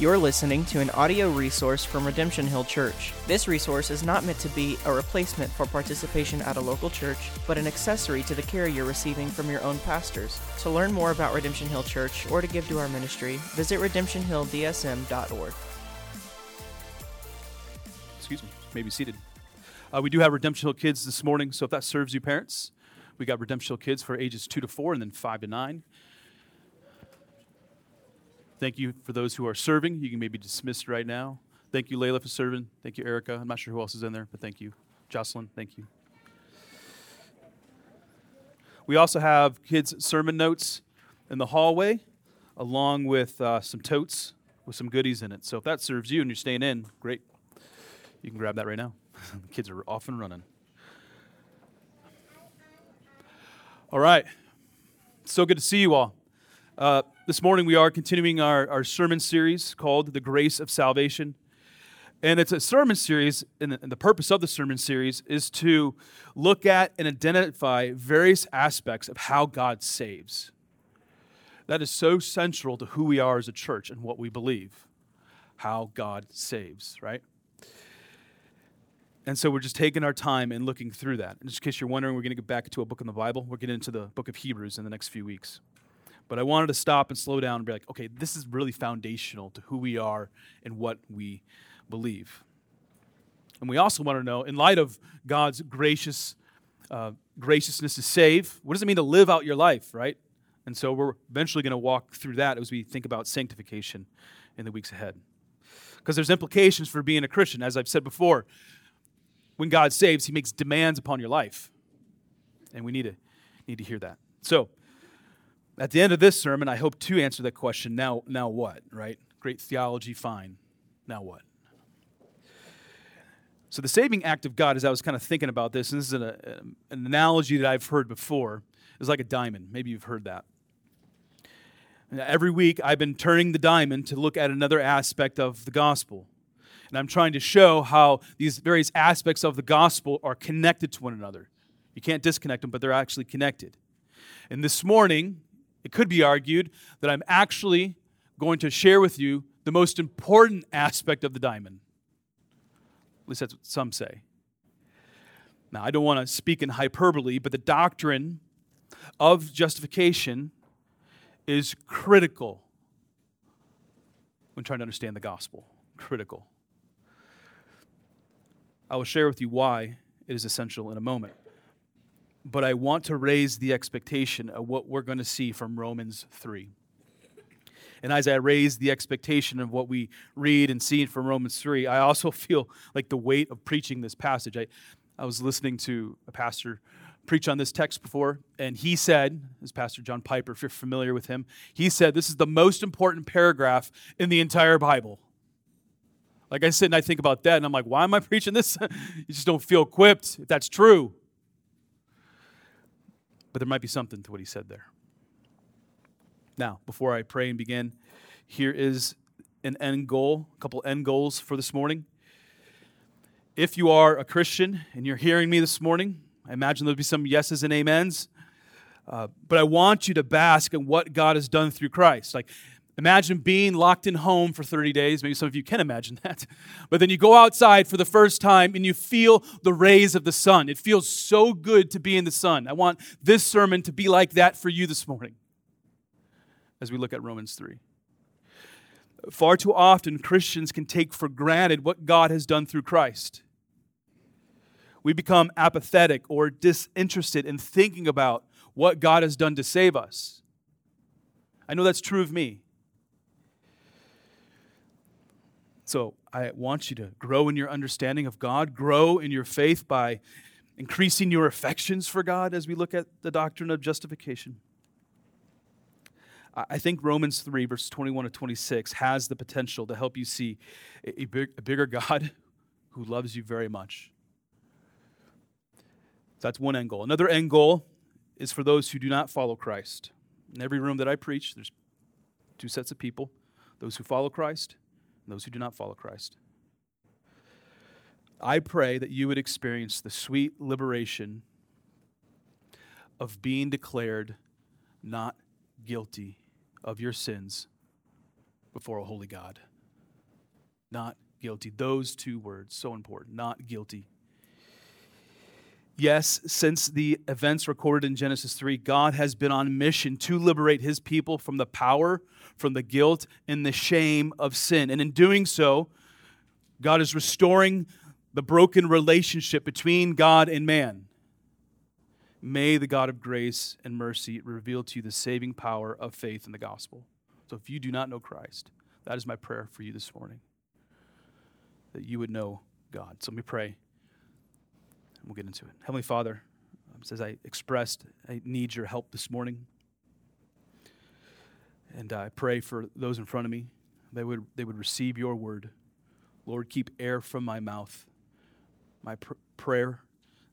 You're listening to an audio resource from Redemption Hill Church. This resource is not meant to be a replacement for participation at a local church, but an accessory to the care you're receiving from your own pastors. To learn more about Redemption Hill Church or to give to our ministry, visit redemptionhilldsm.org. Excuse me, may be seated. Uh, we do have Redemption Hill kids this morning, so if that serves you, parents, we got Redemption Hill kids for ages two to four and then five to nine. Thank you for those who are serving. You can maybe dismiss right now. Thank you, Layla, for serving. Thank you, Erica. I'm not sure who else is in there, but thank you. Jocelyn, thank you. We also have kids' sermon notes in the hallway, along with uh, some totes with some goodies in it. So if that serves you and you're staying in, great. You can grab that right now. the kids are off and running. All right. So good to see you all. Uh, this morning we are continuing our, our sermon series called The Grace of Salvation. And it's a sermon series, and the, and the purpose of the sermon series is to look at and identify various aspects of how God saves. That is so central to who we are as a church and what we believe how God saves, right? And so we're just taking our time and looking through that. And just in case you're wondering, we're going to get back to a book in the Bible. We're getting into the book of Hebrews in the next few weeks. But I wanted to stop and slow down and be like, okay, this is really foundational to who we are and what we believe. And we also want to know, in light of God's gracious uh, graciousness to save, what does it mean to live out your life, right? And so we're eventually going to walk through that as we think about sanctification in the weeks ahead. Because there's implications for being a Christian. As I've said before, when God saves, he makes demands upon your life. And we need to, need to hear that. So, at the end of this sermon, I hope to answer that question now, now what, right? Great theology, fine. Now what? So, the saving act of God, as I was kind of thinking about this, and this is an, uh, an analogy that I've heard before, is like a diamond. Maybe you've heard that. Every week, I've been turning the diamond to look at another aspect of the gospel. And I'm trying to show how these various aspects of the gospel are connected to one another. You can't disconnect them, but they're actually connected. And this morning, it could be argued that I'm actually going to share with you the most important aspect of the diamond. At least that's what some say. Now, I don't want to speak in hyperbole, but the doctrine of justification is critical when trying to understand the gospel. Critical. I will share with you why it is essential in a moment but I want to raise the expectation of what we're going to see from Romans 3. And as I raise the expectation of what we read and see from Romans 3, I also feel like the weight of preaching this passage. I, I was listening to a pastor preach on this text before, and he said, as Pastor John Piper, if you're familiar with him, he said, This is the most important paragraph in the entire Bible. Like I sit and I think about that, and I'm like, why am I preaching this? you just don't feel equipped if that's true. But there might be something to what he said there. Now, before I pray and begin, here is an end goal, a couple end goals for this morning. If you are a Christian and you're hearing me this morning, I imagine there'll be some yeses and amens. Uh, but I want you to bask in what God has done through Christ. Like, Imagine being locked in home for 30 days. Maybe some of you can imagine that. But then you go outside for the first time and you feel the rays of the sun. It feels so good to be in the sun. I want this sermon to be like that for you this morning as we look at Romans 3. Far too often, Christians can take for granted what God has done through Christ. We become apathetic or disinterested in thinking about what God has done to save us. I know that's true of me. So I want you to grow in your understanding of God, grow in your faith by increasing your affections for God as we look at the doctrine of justification. I think Romans 3, verse 21 to 26, has the potential to help you see a, big, a bigger God who loves you very much. That's one end goal. Another end goal is for those who do not follow Christ. In every room that I preach, there's two sets of people those who follow Christ those who do not follow Christ. I pray that you would experience the sweet liberation of being declared not guilty of your sins before a holy God. Not guilty. Those two words, so important. Not guilty. Yes, since the events recorded in Genesis 3, God has been on mission to liberate his people from the power, from the guilt, and the shame of sin. And in doing so, God is restoring the broken relationship between God and man. May the God of grace and mercy reveal to you the saving power of faith in the gospel. So if you do not know Christ, that is my prayer for you this morning, that you would know God. So let me pray, we'll get into it. Heavenly Father, um, as I expressed, I need your help this morning. And I pray for those in front of me, they would, they would receive your word. Lord, keep air from my mouth. My pr- prayer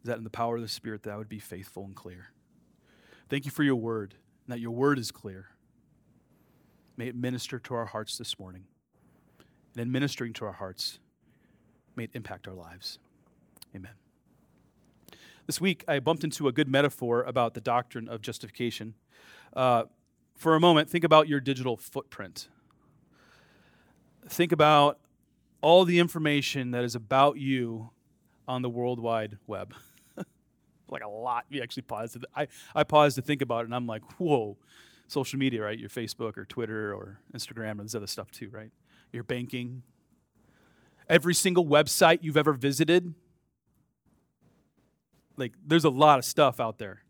is that in the power of the Spirit that I would be faithful and clear. Thank you for your word, and that your word is clear. May it minister to our hearts this morning. And in ministering to our hearts, may it impact our lives. Amen. This week, I bumped into a good metaphor about the doctrine of justification. Uh, for a moment, think about your digital footprint. Think about all the information that is about you on the World Wide Web. like a lot. You actually pause. To th- I, I pause to think about it, and I'm like, whoa. Social media, right? Your Facebook or Twitter or Instagram or this other stuff too, right? Your banking. Every single website you've ever visited. Like, there's a lot of stuff out there.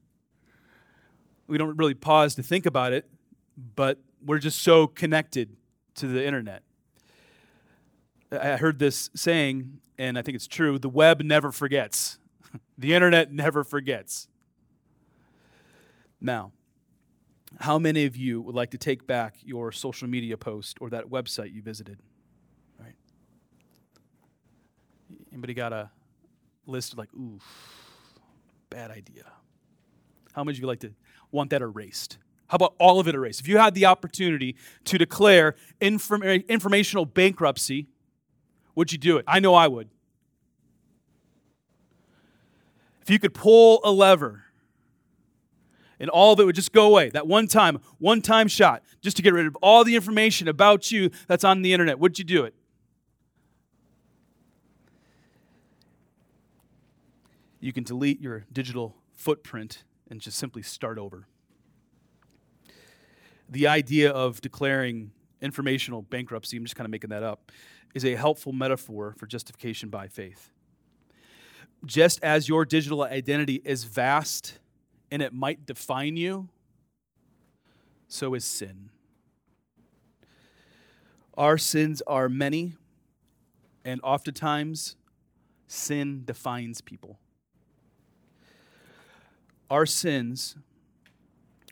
We don't really pause to think about it, but we're just so connected to the internet. I heard this saying, and I think it's true the web never forgets, the internet never forgets. Now, how many of you would like to take back your social media post or that website you visited? Right? Anybody got a list of like, ooh, bad idea? How many of you like to want that erased? How about all of it erased? If you had the opportunity to declare inform- informational bankruptcy, would you do it? I know I would. If you could pull a lever and all of it would just go away, that one time, one time shot, just to get rid of all the information about you that's on the internet, would you do it? You can delete your digital footprint and just simply start over. The idea of declaring informational bankruptcy, I'm just kind of making that up, is a helpful metaphor for justification by faith. Just as your digital identity is vast and it might define you, so is sin. Our sins are many, and oftentimes sin defines people. Our sins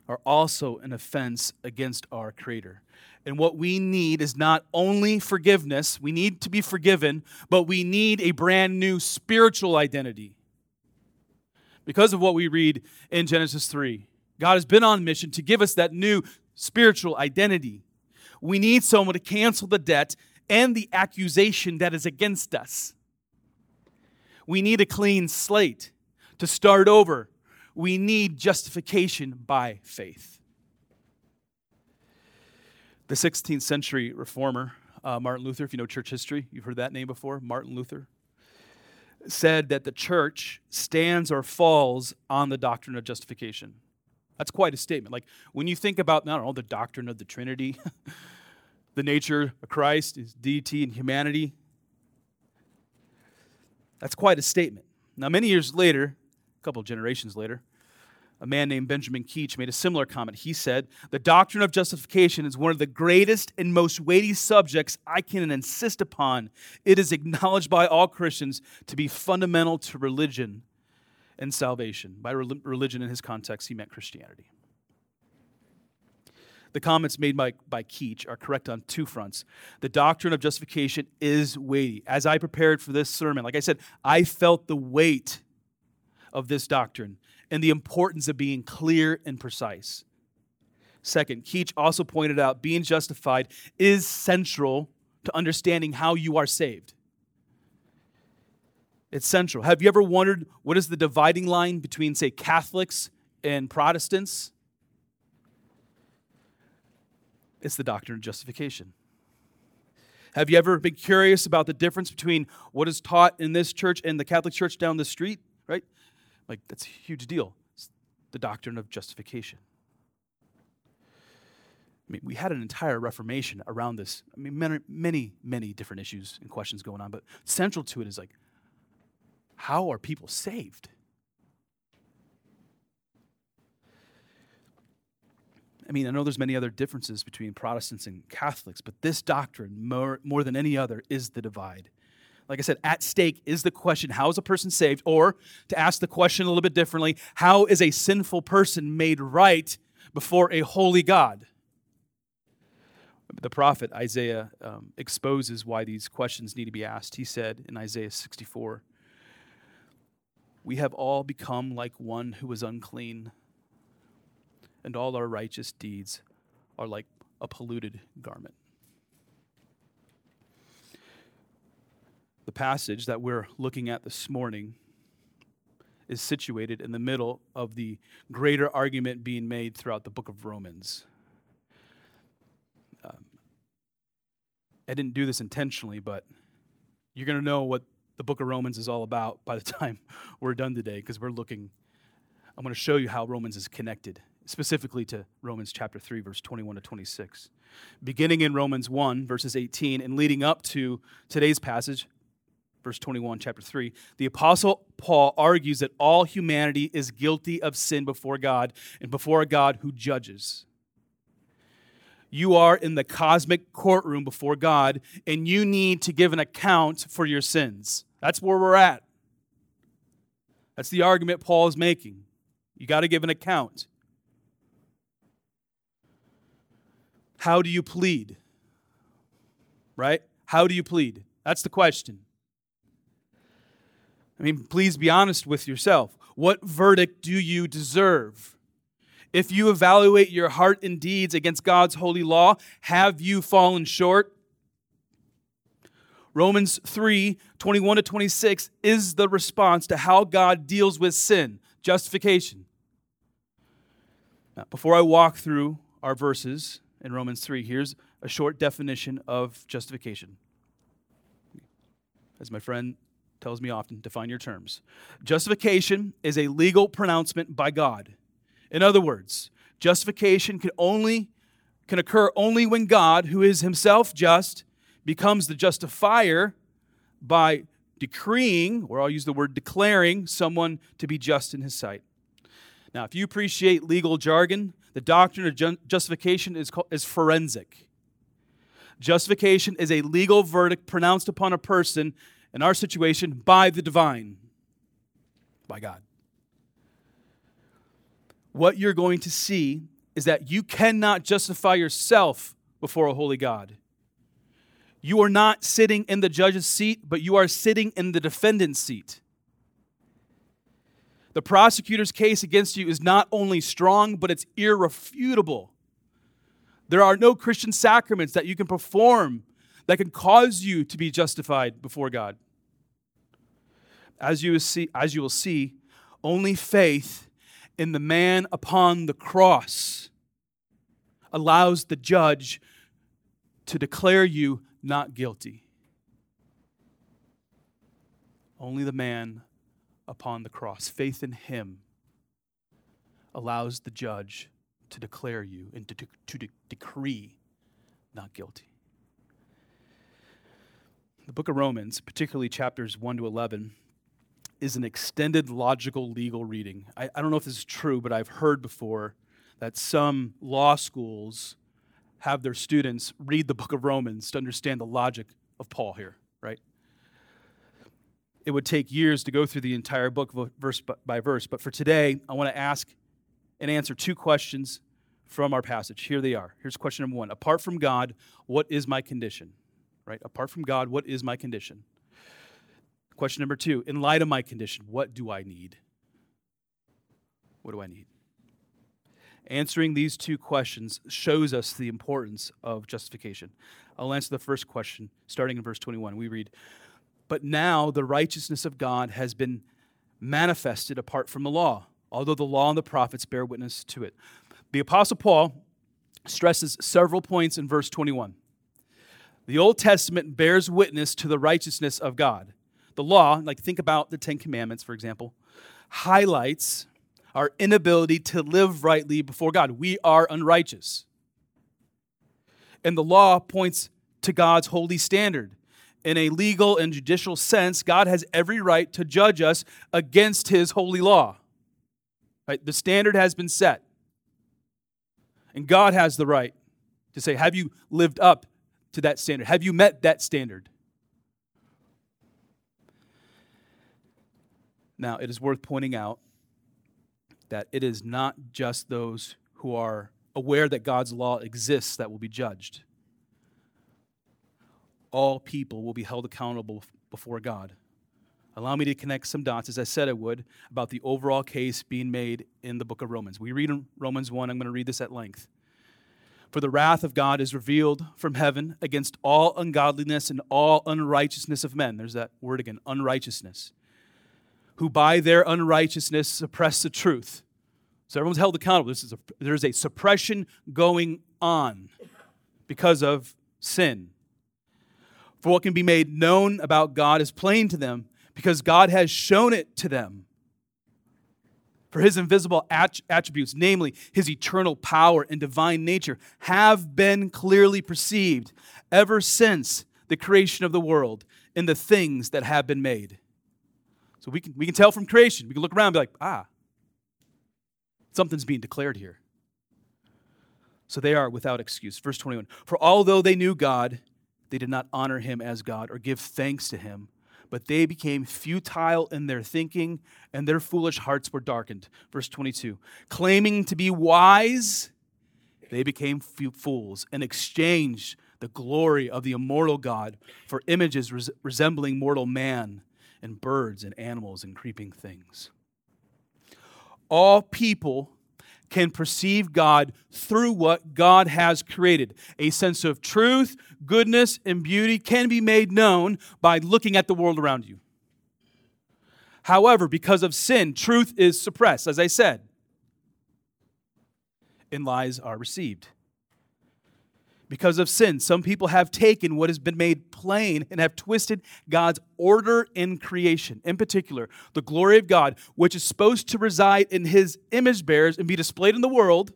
are also an offense against our Creator. And what we need is not only forgiveness, we need to be forgiven, but we need a brand new spiritual identity. Because of what we read in Genesis 3, God has been on mission to give us that new spiritual identity. We need someone to cancel the debt and the accusation that is against us. We need a clean slate to start over. We need justification by faith. The 16th century reformer, uh, Martin Luther, if you know church history, you've heard that name before, Martin Luther, said that the church stands or falls on the doctrine of justification. That's quite a statement. Like when you think about, I don't know, the doctrine of the Trinity, the nature of Christ, his deity and humanity, that's quite a statement. Now, many years later, couple generations later, a man named Benjamin Keach made a similar comment. He said, The doctrine of justification is one of the greatest and most weighty subjects I can insist upon. It is acknowledged by all Christians to be fundamental to religion and salvation. By religion, in his context, he meant Christianity. The comments made by, by Keach are correct on two fronts. The doctrine of justification is weighty. As I prepared for this sermon, like I said, I felt the weight of this doctrine and the importance of being clear and precise. Second, Keach also pointed out being justified is central to understanding how you are saved. It's central. Have you ever wondered what is the dividing line between, say, Catholics and Protestants? It's the doctrine of justification. Have you ever been curious about the difference between what is taught in this church and the Catholic Church down the street? Like, that's a huge deal. It's the doctrine of justification. I mean, we had an entire Reformation around this. I mean, many, many, many different issues and questions going on, but central to it is like, how are people saved? I mean, I know there's many other differences between Protestants and Catholics, but this doctrine, more, more than any other, is the divide. Like I said, at stake is the question how is a person saved? Or to ask the question a little bit differently, how is a sinful person made right before a holy God? The prophet Isaiah um, exposes why these questions need to be asked. He said in Isaiah 64, We have all become like one who is unclean and all our righteous deeds are like a polluted garment. Passage that we're looking at this morning is situated in the middle of the greater argument being made throughout the book of Romans. Um, I didn't do this intentionally, but you're going to know what the book of Romans is all about by the time we're done today because we're looking, I'm going to show you how Romans is connected specifically to Romans chapter 3, verse 21 to 26. Beginning in Romans 1, verses 18, and leading up to today's passage, verse 21, chapter 3, the Apostle Paul argues that all humanity is guilty of sin before God and before a God who judges. You are in the cosmic courtroom before God, and you need to give an account for your sins. That's where we're at. That's the argument Paul is making. You got to give an account. How do you plead? Right? How do you plead? That's the question. I mean, please be honest with yourself. What verdict do you deserve? If you evaluate your heart and deeds against God's holy law, have you fallen short? Romans 3 21 to 26 is the response to how God deals with sin, justification. Now, before I walk through our verses, in Romans 3. Here's a short definition of justification. As my friend tells me often, define your terms. Justification is a legal pronouncement by God. In other words, justification can only can occur only when God, who is himself just, becomes the justifier by decreeing, or I'll use the word declaring, someone to be just in his sight. Now, if you appreciate legal jargon, the doctrine of justification is, called, is forensic. Justification is a legal verdict pronounced upon a person, in our situation, by the divine, by God. What you're going to see is that you cannot justify yourself before a holy God. You are not sitting in the judge's seat, but you are sitting in the defendant's seat. The prosecutor's case against you is not only strong, but it's irrefutable. There are no Christian sacraments that you can perform that can cause you to be justified before God. As you, see, as you will see, only faith in the man upon the cross allows the judge to declare you not guilty. Only the man upon the cross. Faith in Him allows the judge to declare you and to, to de- decree not guilty. The book of Romans, particularly chapters 1 to 11, is an extended logical legal reading. I, I don't know if this is true, but I've heard before that some law schools have their students read the book of Romans to understand the logic of Paul here, right? it would take years to go through the entire book verse by verse. But for today, I want to ask and answer two questions from our passage. Here they are. Here's question number one Apart from God, what is my condition? Right? Apart from God, what is my condition? Question number two In light of my condition, what do I need? What do I need? Answering these two questions shows us the importance of justification. I'll answer the first question starting in verse 21. We read, but now the righteousness of God has been manifested apart from the law, although the law and the prophets bear witness to it. The Apostle Paul stresses several points in verse 21. The Old Testament bears witness to the righteousness of God. The law, like think about the Ten Commandments, for example, highlights our inability to live rightly before God. We are unrighteous. And the law points to God's holy standard. In a legal and judicial sense, God has every right to judge us against his holy law. Right? The standard has been set. And God has the right to say, Have you lived up to that standard? Have you met that standard? Now, it is worth pointing out that it is not just those who are aware that God's law exists that will be judged. All people will be held accountable before God. Allow me to connect some dots, as I said I would, about the overall case being made in the book of Romans. We read in Romans 1, I'm going to read this at length. For the wrath of God is revealed from heaven against all ungodliness and all unrighteousness of men. There's that word again, unrighteousness. Who by their unrighteousness suppress the truth. So everyone's held accountable. This is a, there's a suppression going on because of sin. For what can be made known about God is plain to them because God has shown it to them. For his invisible attributes, namely his eternal power and divine nature, have been clearly perceived ever since the creation of the world in the things that have been made. So we can, we can tell from creation. We can look around and be like, ah, something's being declared here. So they are without excuse. Verse 21 For although they knew God, they did not honor him as God or give thanks to him but they became futile in their thinking, and their foolish hearts were darkened. Verse 22 Claiming to be wise, they became fools and exchanged the glory of the immortal God for images res- resembling mortal man and birds and animals and creeping things. All people can perceive God through what God has created. A sense of truth, goodness, and beauty can be made known by looking at the world around you. However, because of sin, truth is suppressed, as I said, and lies are received because of sin. Some people have taken what has been made plain and have twisted God's order in creation. In particular, the glory of God, which is supposed to reside in his image bearers and be displayed in the world,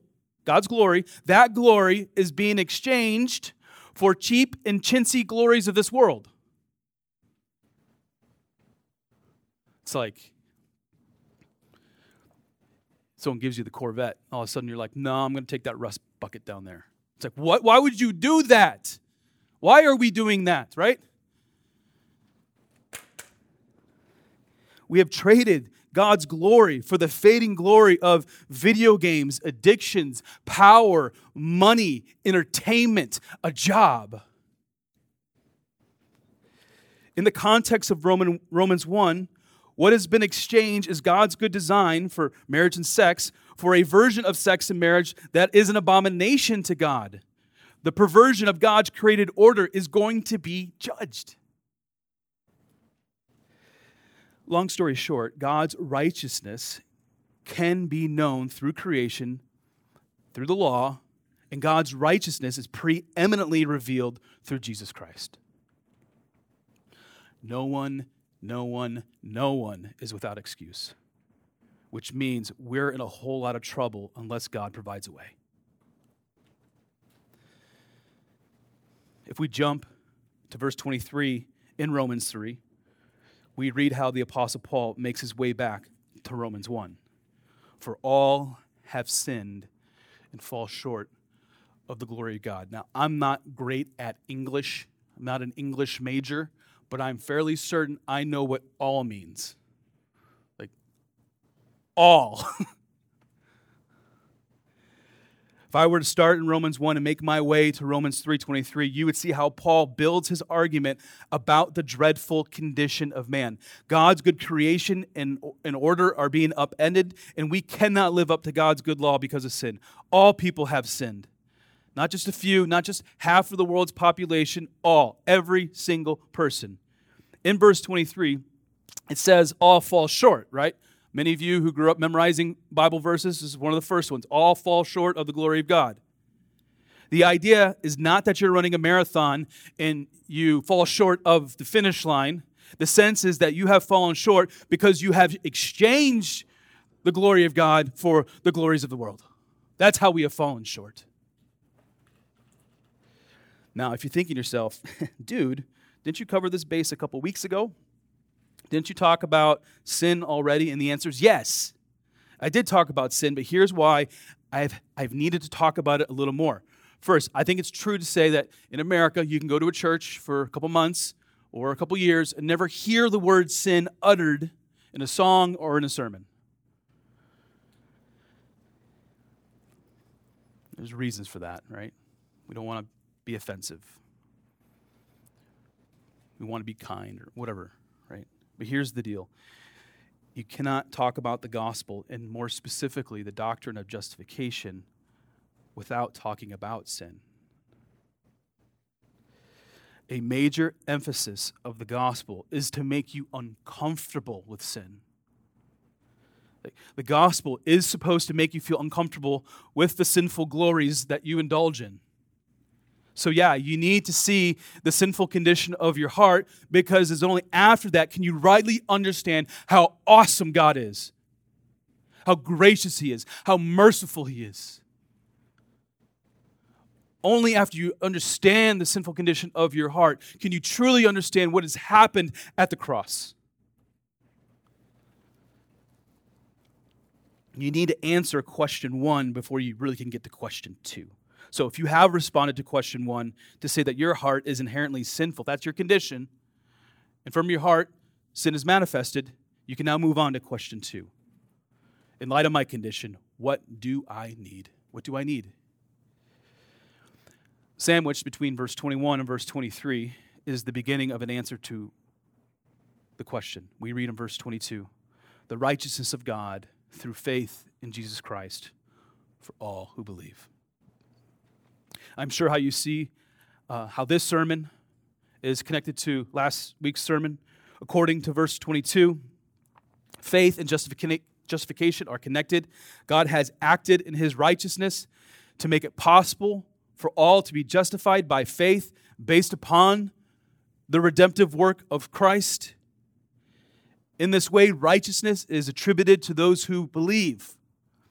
God's glory, that glory is being exchanged for cheap and chintzy glories of this world. It's like someone gives you the Corvette, all of a sudden you're like, no, I'm going to take that rust bucket down there. It's like, what? Why would you do that? Why are we doing that, right? We have traded God's glory for the fading glory of video games, addictions, power, money, entertainment, a job. In the context of Roman, Romans 1, what has been exchanged is God's good design for marriage and sex for a version of sex and marriage that is an abomination to God. The perversion of God's created order is going to be judged. Long story short, God's righteousness can be known through creation, through the law, and God's righteousness is preeminently revealed through Jesus Christ. No one, no one, no one is without excuse which means we're in a whole lot of trouble unless God provides a way. If we jump to verse 23 in Romans 3, we read how the Apostle Paul makes his way back to Romans 1. For all have sinned and fall short of the glory of God. Now, I'm not great at English, I'm not an English major, but I'm fairly certain I know what all means Like, all. if I were to start in Romans 1 and make my way to Romans 3:23, you would see how Paul builds his argument about the dreadful condition of man. God's good creation and, and order are being upended, and we cannot live up to God's good law because of sin. All people have sinned. Not just a few, not just half of the world's population, all, every single person. In verse 23, it says all fall short, right? Many of you who grew up memorizing Bible verses, this is one of the first ones. All fall short of the glory of God. The idea is not that you're running a marathon and you fall short of the finish line. The sense is that you have fallen short because you have exchanged the glory of God for the glories of the world. That's how we have fallen short. Now, if you're thinking to yourself, dude, didn't you cover this base a couple weeks ago? Didn't you talk about sin already? And the answer is yes. I did talk about sin, but here's why I've, I've needed to talk about it a little more. First, I think it's true to say that in America, you can go to a church for a couple months or a couple years and never hear the word sin uttered in a song or in a sermon. There's reasons for that, right? We don't want to be offensive. We want to be kind or whatever, right? But here's the deal you cannot talk about the gospel, and more specifically, the doctrine of justification, without talking about sin. A major emphasis of the gospel is to make you uncomfortable with sin. The gospel is supposed to make you feel uncomfortable with the sinful glories that you indulge in. So, yeah, you need to see the sinful condition of your heart because it's only after that can you rightly understand how awesome God is, how gracious He is, how merciful He is. Only after you understand the sinful condition of your heart can you truly understand what has happened at the cross. You need to answer question one before you really can get to question two. So if you have responded to question one to say that your heart is inherently sinful, that's your condition, and from your heart sin is manifested, you can now move on to question two. In light of my condition, what do I need? What do I need? Sandwiched between verse 21 and verse 23 is the beginning of an answer to the question. We read in verse 22 the righteousness of God through faith in Jesus Christ for all who believe. I'm sure how you see uh, how this sermon is connected to last week's sermon. According to verse 22, faith and justification are connected. God has acted in his righteousness to make it possible for all to be justified by faith based upon the redemptive work of Christ. In this way, righteousness is attributed to those who believe.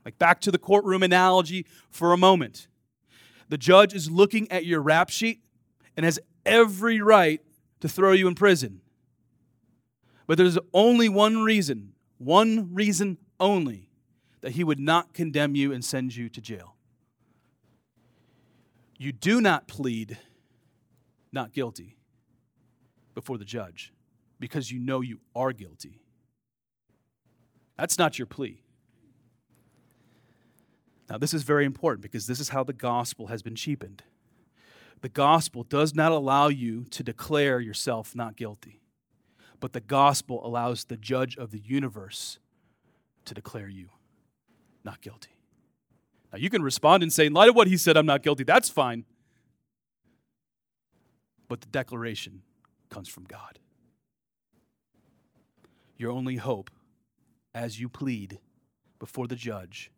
Like back to the courtroom analogy for a moment. The judge is looking at your rap sheet and has every right to throw you in prison. But there's only one reason, one reason only, that he would not condemn you and send you to jail. You do not plead not guilty before the judge because you know you are guilty. That's not your plea. Now, this is very important because this is how the gospel has been cheapened. The gospel does not allow you to declare yourself not guilty, but the gospel allows the judge of the universe to declare you not guilty. Now, you can respond and say, in light of what he said, I'm not guilty. That's fine. But the declaration comes from God. Your only hope as you plead before the judge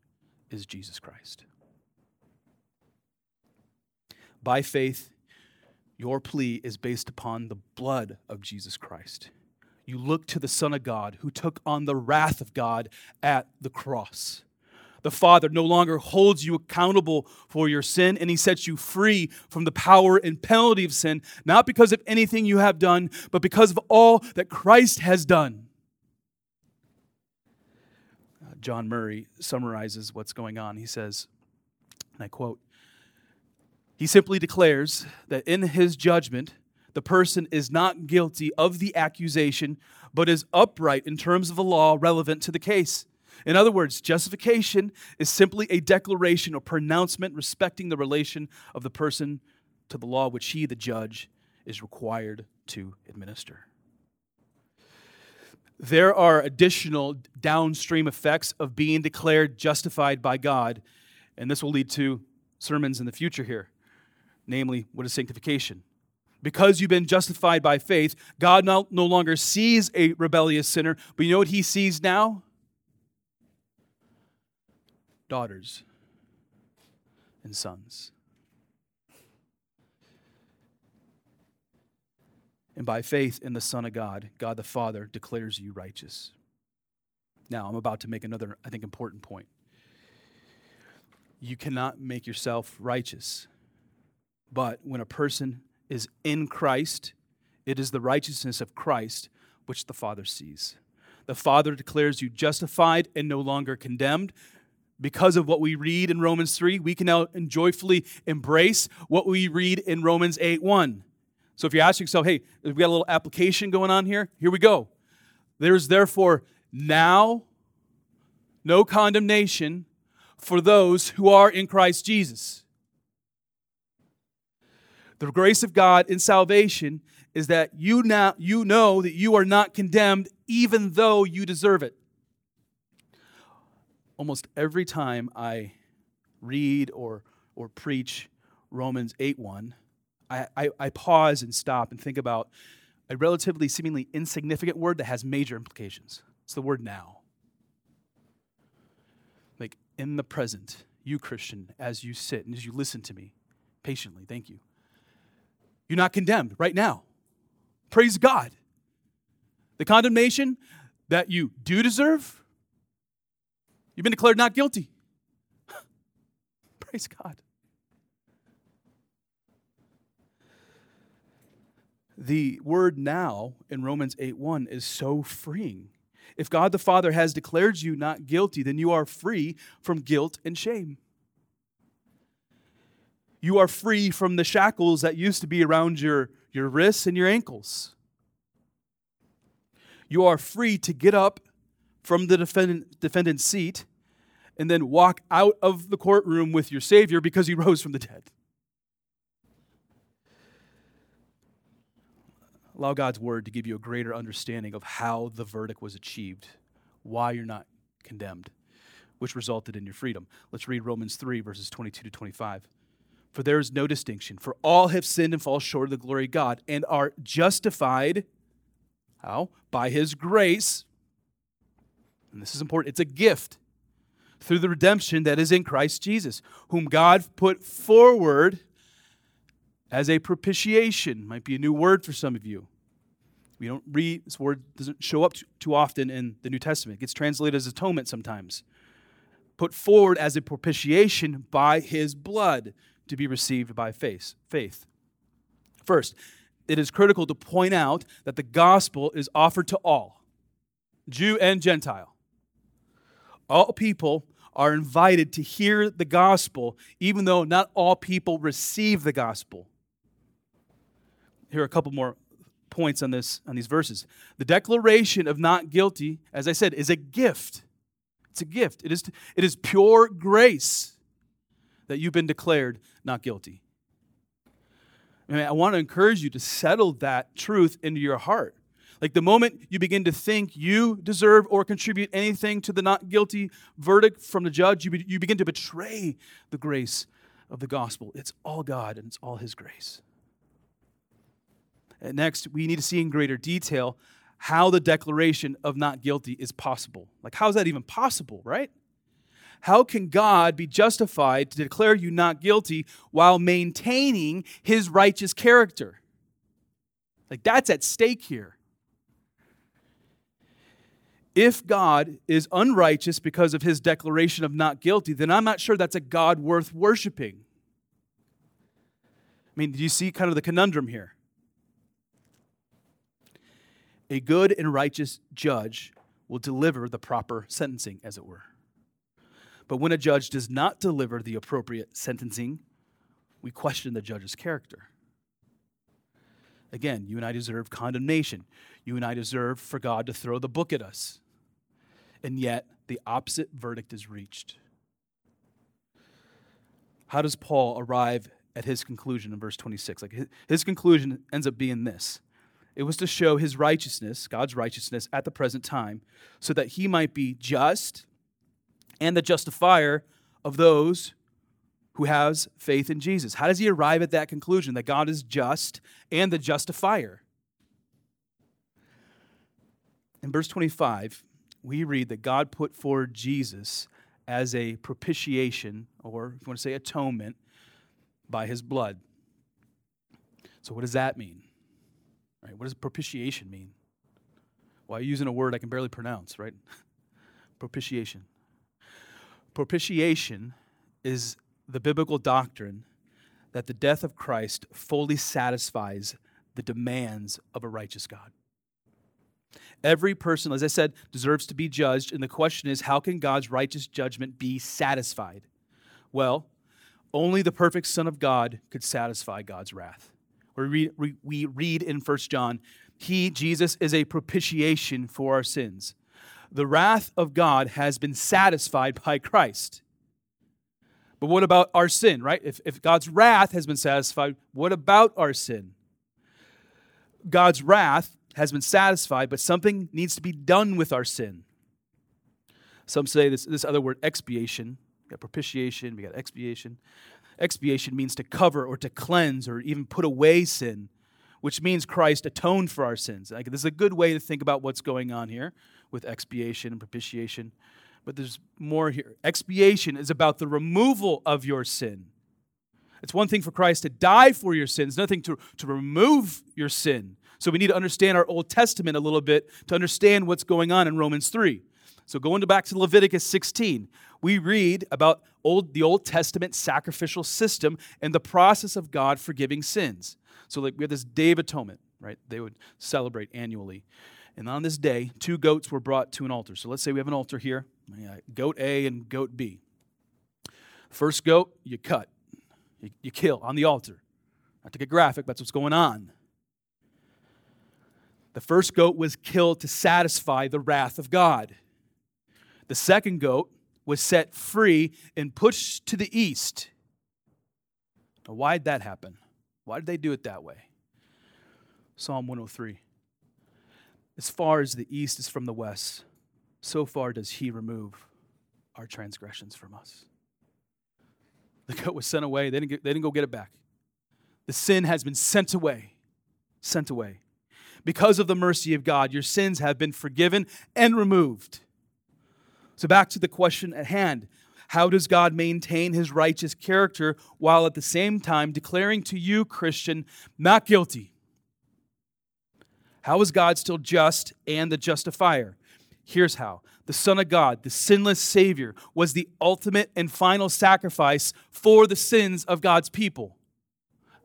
is Jesus Christ. By faith, your plea is based upon the blood of Jesus Christ. You look to the Son of God who took on the wrath of God at the cross. The Father no longer holds you accountable for your sin, and He sets you free from the power and penalty of sin, not because of anything you have done, but because of all that Christ has done. John Murray summarizes what's going on. He says, and I quote, he simply declares that in his judgment, the person is not guilty of the accusation, but is upright in terms of the law relevant to the case. In other words, justification is simply a declaration or pronouncement respecting the relation of the person to the law which he, the judge, is required to administer there are additional downstream effects of being declared justified by God. And this will lead to sermons in the future here, namely, what is sanctification? Because you've been justified by faith, God no, no longer sees a rebellious sinner, but you know what he sees now? Daughters and sons. And by faith in the Son of God, God the Father declares you righteous. Now, I'm about to make another, I think, important point. You cannot make yourself righteous. But when a person is in Christ, it is the righteousness of Christ which the Father sees. The Father declares you justified and no longer condemned. Because of what we read in Romans 3, we can now joyfully embrace what we read in Romans 8 1. So if you ask yourself, hey, we got a little application going on here, here we go. There is therefore now no condemnation for those who are in Christ Jesus. The grace of God in salvation is that you now you know that you are not condemned even though you deserve it. Almost every time I read or or preach Romans 8 1, I, I, I pause and stop and think about a relatively seemingly insignificant word that has major implications. It's the word now. Like in the present, you Christian, as you sit and as you listen to me patiently, thank you. You're not condemned right now. Praise God. The condemnation that you do deserve, you've been declared not guilty. Praise God. The word now in Romans 8 1 is so freeing. If God the Father has declared you not guilty, then you are free from guilt and shame. You are free from the shackles that used to be around your, your wrists and your ankles. You are free to get up from the defendant, defendant's seat and then walk out of the courtroom with your Savior because he rose from the dead. Allow God's word to give you a greater understanding of how the verdict was achieved, why you're not condemned, which resulted in your freedom. Let's read Romans 3, verses 22 to 25. For there is no distinction, for all have sinned and fall short of the glory of God, and are justified, how? By his grace. And this is important, it's a gift through the redemption that is in Christ Jesus, whom God put forward as a propitiation. Might be a new word for some of you. We don't read, this word doesn't show up too often in the New Testament. It gets translated as atonement sometimes. Put forward as a propitiation by his blood to be received by faith. Faith. First, it is critical to point out that the gospel is offered to all, Jew and Gentile. All people are invited to hear the gospel, even though not all people receive the gospel. Here are a couple more points on this on these verses. The declaration of not guilty, as I said, is a gift. It's a gift. It is, it is pure grace that you've been declared not guilty. I, I want to encourage you to settle that truth into your heart. Like the moment you begin to think you deserve or contribute anything to the not guilty verdict from the judge, you, be, you begin to betray the grace of the gospel. It's all God and it's all His grace. And next, we need to see in greater detail how the declaration of not guilty is possible. Like, how is that even possible, right? How can God be justified to declare you not guilty while maintaining his righteous character? Like, that's at stake here. If God is unrighteous because of his declaration of not guilty, then I'm not sure that's a God worth worshiping. I mean, do you see kind of the conundrum here? A good and righteous judge will deliver the proper sentencing, as it were. But when a judge does not deliver the appropriate sentencing, we question the judge's character. Again, you and I deserve condemnation. You and I deserve for God to throw the book at us. And yet, the opposite verdict is reached. How does Paul arrive at his conclusion in verse 26? Like his conclusion ends up being this it was to show his righteousness, God's righteousness, at the present time, so that he might be just and the justifier of those who has faith in Jesus. How does he arrive at that conclusion that God is just and the justifier? In verse 25, we read that God put forward Jesus as a propitiation, or if you want to say atonement, by his blood. So, what does that mean? Right? What does propitiation mean? Why well, using a word I can barely pronounce, right? propitiation. Propitiation is the biblical doctrine that the death of Christ fully satisfies the demands of a righteous God. Every person, as I said, deserves to be judged, and the question is how can God's righteous judgment be satisfied? Well, only the perfect Son of God could satisfy God's wrath. We read, we read in 1 John, He, Jesus, is a propitiation for our sins. The wrath of God has been satisfied by Christ. But what about our sin, right? If, if God's wrath has been satisfied, what about our sin? God's wrath has been satisfied, but something needs to be done with our sin. Some say this, this other word, expiation. We got propitiation, we got expiation. Expiation means to cover or to cleanse or even put away sin, which means Christ atoned for our sins. Like, this is a good way to think about what's going on here with expiation and propitiation. But there's more here. Expiation is about the removal of your sin. It's one thing for Christ to die for your sins, nothing to, to remove your sin. So we need to understand our Old Testament a little bit to understand what's going on in Romans 3. So going back to Leviticus 16, we read about old, the Old Testament sacrificial system and the process of God forgiving sins. So like we have this Day of Atonement, right? They would celebrate annually. And on this day, two goats were brought to an altar. So let's say we have an altar here, goat A and goat B. First goat, you cut, you, you kill on the altar. Not to get graphic, that's what's going on. The first goat was killed to satisfy the wrath of God. The second goat was set free and pushed to the east. Now, why did that happen? Why did they do it that way? Psalm 103. As far as the east is from the west, so far does he remove our transgressions from us. The goat was sent away. They didn't, get, they didn't go get it back. The sin has been sent away. Sent away. Because of the mercy of God, your sins have been forgiven and removed. So, back to the question at hand How does God maintain his righteous character while at the same time declaring to you, Christian, not guilty? How is God still just and the justifier? Here's how the Son of God, the sinless Savior, was the ultimate and final sacrifice for the sins of God's people.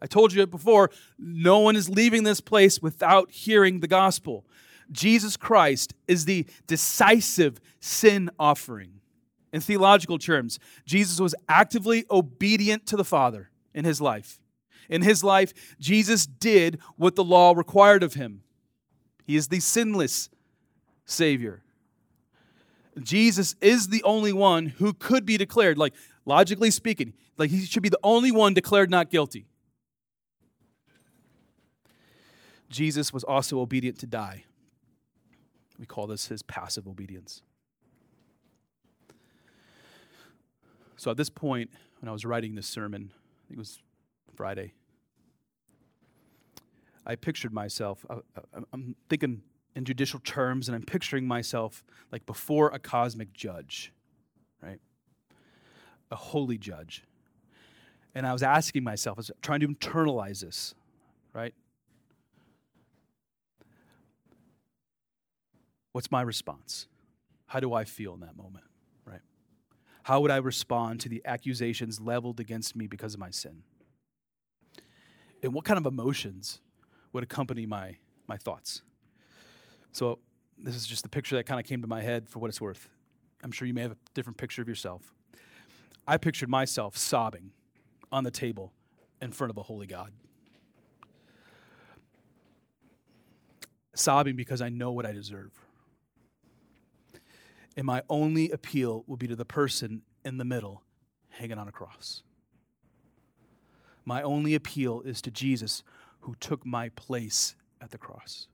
I told you before, no one is leaving this place without hearing the gospel. Jesus Christ is the decisive sin offering. In theological terms, Jesus was actively obedient to the Father in his life. In his life, Jesus did what the law required of him. He is the sinless Savior. Jesus is the only one who could be declared, like logically speaking, like he should be the only one declared not guilty. Jesus was also obedient to die. We call this his passive obedience. So at this point, when I was writing this sermon, it was Friday, I pictured myself, uh, I'm thinking in judicial terms, and I'm picturing myself like before a cosmic judge, right? A holy judge. And I was asking myself, I was trying to internalize this, right? What's my response? How do I feel in that moment? Right? How would I respond to the accusations leveled against me because of my sin? And what kind of emotions would accompany my, my thoughts? So, this is just the picture that kind of came to my head for what it's worth. I'm sure you may have a different picture of yourself. I pictured myself sobbing on the table in front of a holy God. Sobbing because I know what I deserve and my only appeal will be to the person in the middle hanging on a cross. My only appeal is to Jesus who took my place at the cross.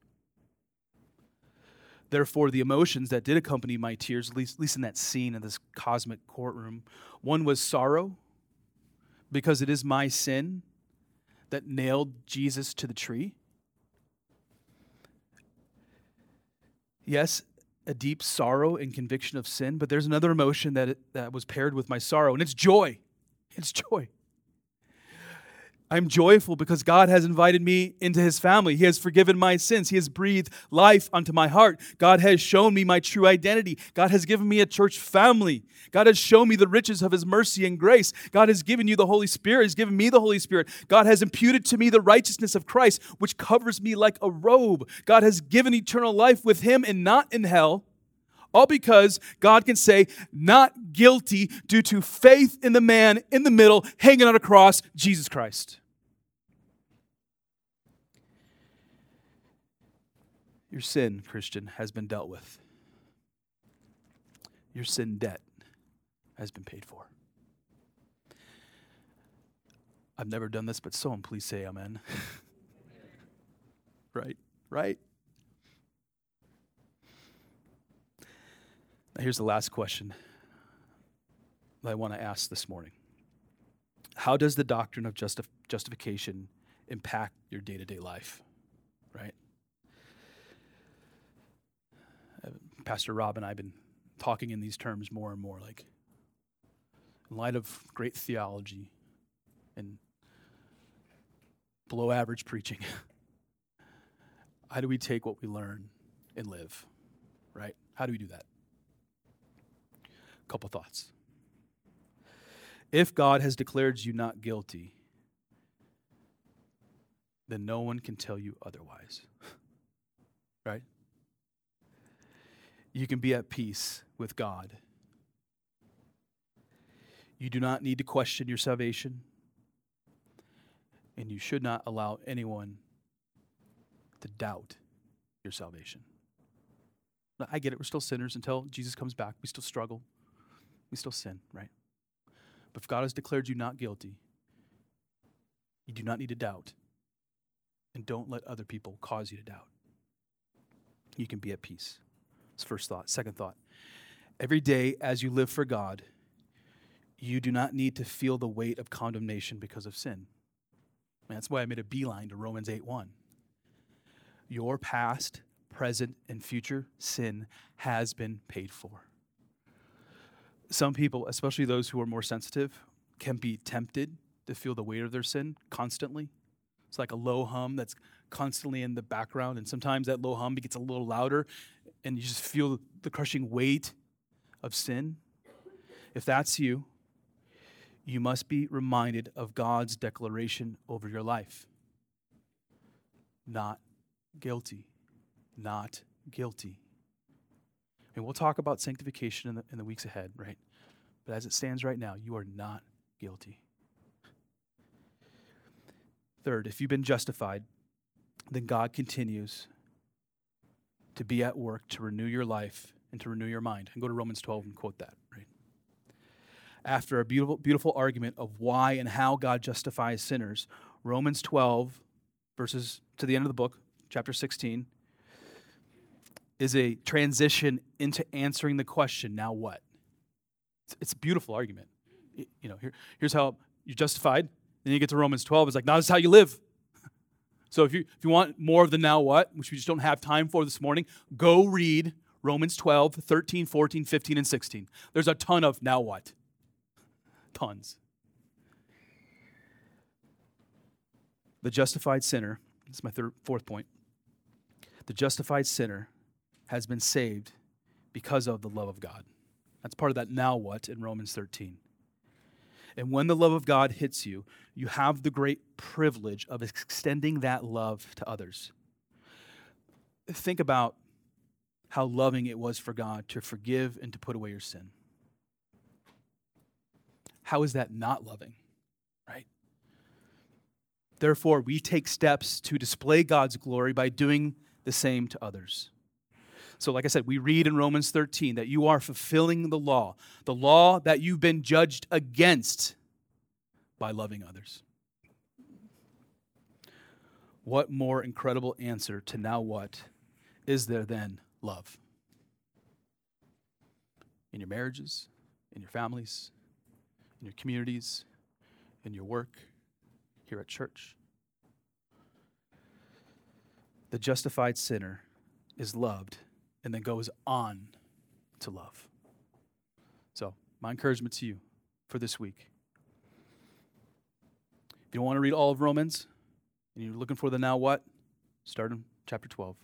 Therefore, the emotions that did accompany my tears, at least, at least in that scene in this cosmic courtroom, one was sorrow, because it is my sin that nailed Jesus to the tree. Yes, a deep sorrow and conviction of sin, but there's another emotion that, that was paired with my sorrow, and it's joy. It's joy. I'm joyful because God has invited me into his family. He has forgiven my sins. He has breathed life unto my heart. God has shown me my true identity. God has given me a church family. God has shown me the riches of his mercy and grace. God has given you the Holy Spirit. He's given me the Holy Spirit. God has imputed to me the righteousness of Christ, which covers me like a robe. God has given eternal life with him and not in hell. All because God can say, not guilty due to faith in the man in the middle, hanging on a cross, Jesus Christ. Your sin, Christian, has been dealt with. Your sin debt has been paid for. I've never done this, but someone please say amen. right? Right? Now, here's the last question that I want to ask this morning How does the doctrine of justi- justification impact your day to day life? Right? Pastor Rob and I have been talking in these terms more and more. Like, in light of great theology and below average preaching, how do we take what we learn and live? Right? How do we do that? A couple thoughts. If God has declared you not guilty, then no one can tell you otherwise. right? You can be at peace with God. You do not need to question your salvation, and you should not allow anyone to doubt your salvation. I get it, we're still sinners until Jesus comes back. We still struggle, we still sin, right? But if God has declared you not guilty, you do not need to doubt. And don't let other people cause you to doubt. You can be at peace. First thought. Second thought. Every day as you live for God, you do not need to feel the weight of condemnation because of sin. And that's why I made a beeline to Romans 8 1. Your past, present, and future sin has been paid for. Some people, especially those who are more sensitive, can be tempted to feel the weight of their sin constantly. It's like a low hum that's constantly in the background, and sometimes that low hum gets a little louder, and you just feel the crushing weight of sin. If that's you, you must be reminded of God's declaration over your life not guilty. Not guilty. And we'll talk about sanctification in the, in the weeks ahead, right? But as it stands right now, you are not guilty. Third, if you've been justified, then God continues to be at work to renew your life and to renew your mind. And go to Romans 12 and quote that, right? After a beautiful, beautiful argument of why and how God justifies sinners, Romans 12, verses to the end of the book, chapter 16, is a transition into answering the question, now what? It's, it's a beautiful argument. You know, here, here's how you're justified. Then you get to Romans 12, it's like, now this is how you live. So if you, if you want more of the now what, which we just don't have time for this morning, go read Romans 12, 13, 14, 15, and 16. There's a ton of now what. Tons. The justified sinner, this is my third, fourth point. The justified sinner has been saved because of the love of God. That's part of that now what in Romans 13. And when the love of God hits you, you have the great privilege of extending that love to others. Think about how loving it was for God to forgive and to put away your sin. How is that not loving? Right? Therefore, we take steps to display God's glory by doing the same to others. So, like I said, we read in Romans 13 that you are fulfilling the law, the law that you've been judged against by loving others. What more incredible answer to now what is there than love? In your marriages, in your families, in your communities, in your work, here at church. The justified sinner is loved and then goes on to love. So, my encouragement to you for this week If you don't want to read all of Romans and you're looking for the now what, start in chapter 12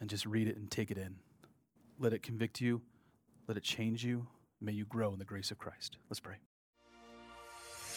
and just read it and take it in. Let it convict you, let it change you. May you grow in the grace of Christ. Let's pray.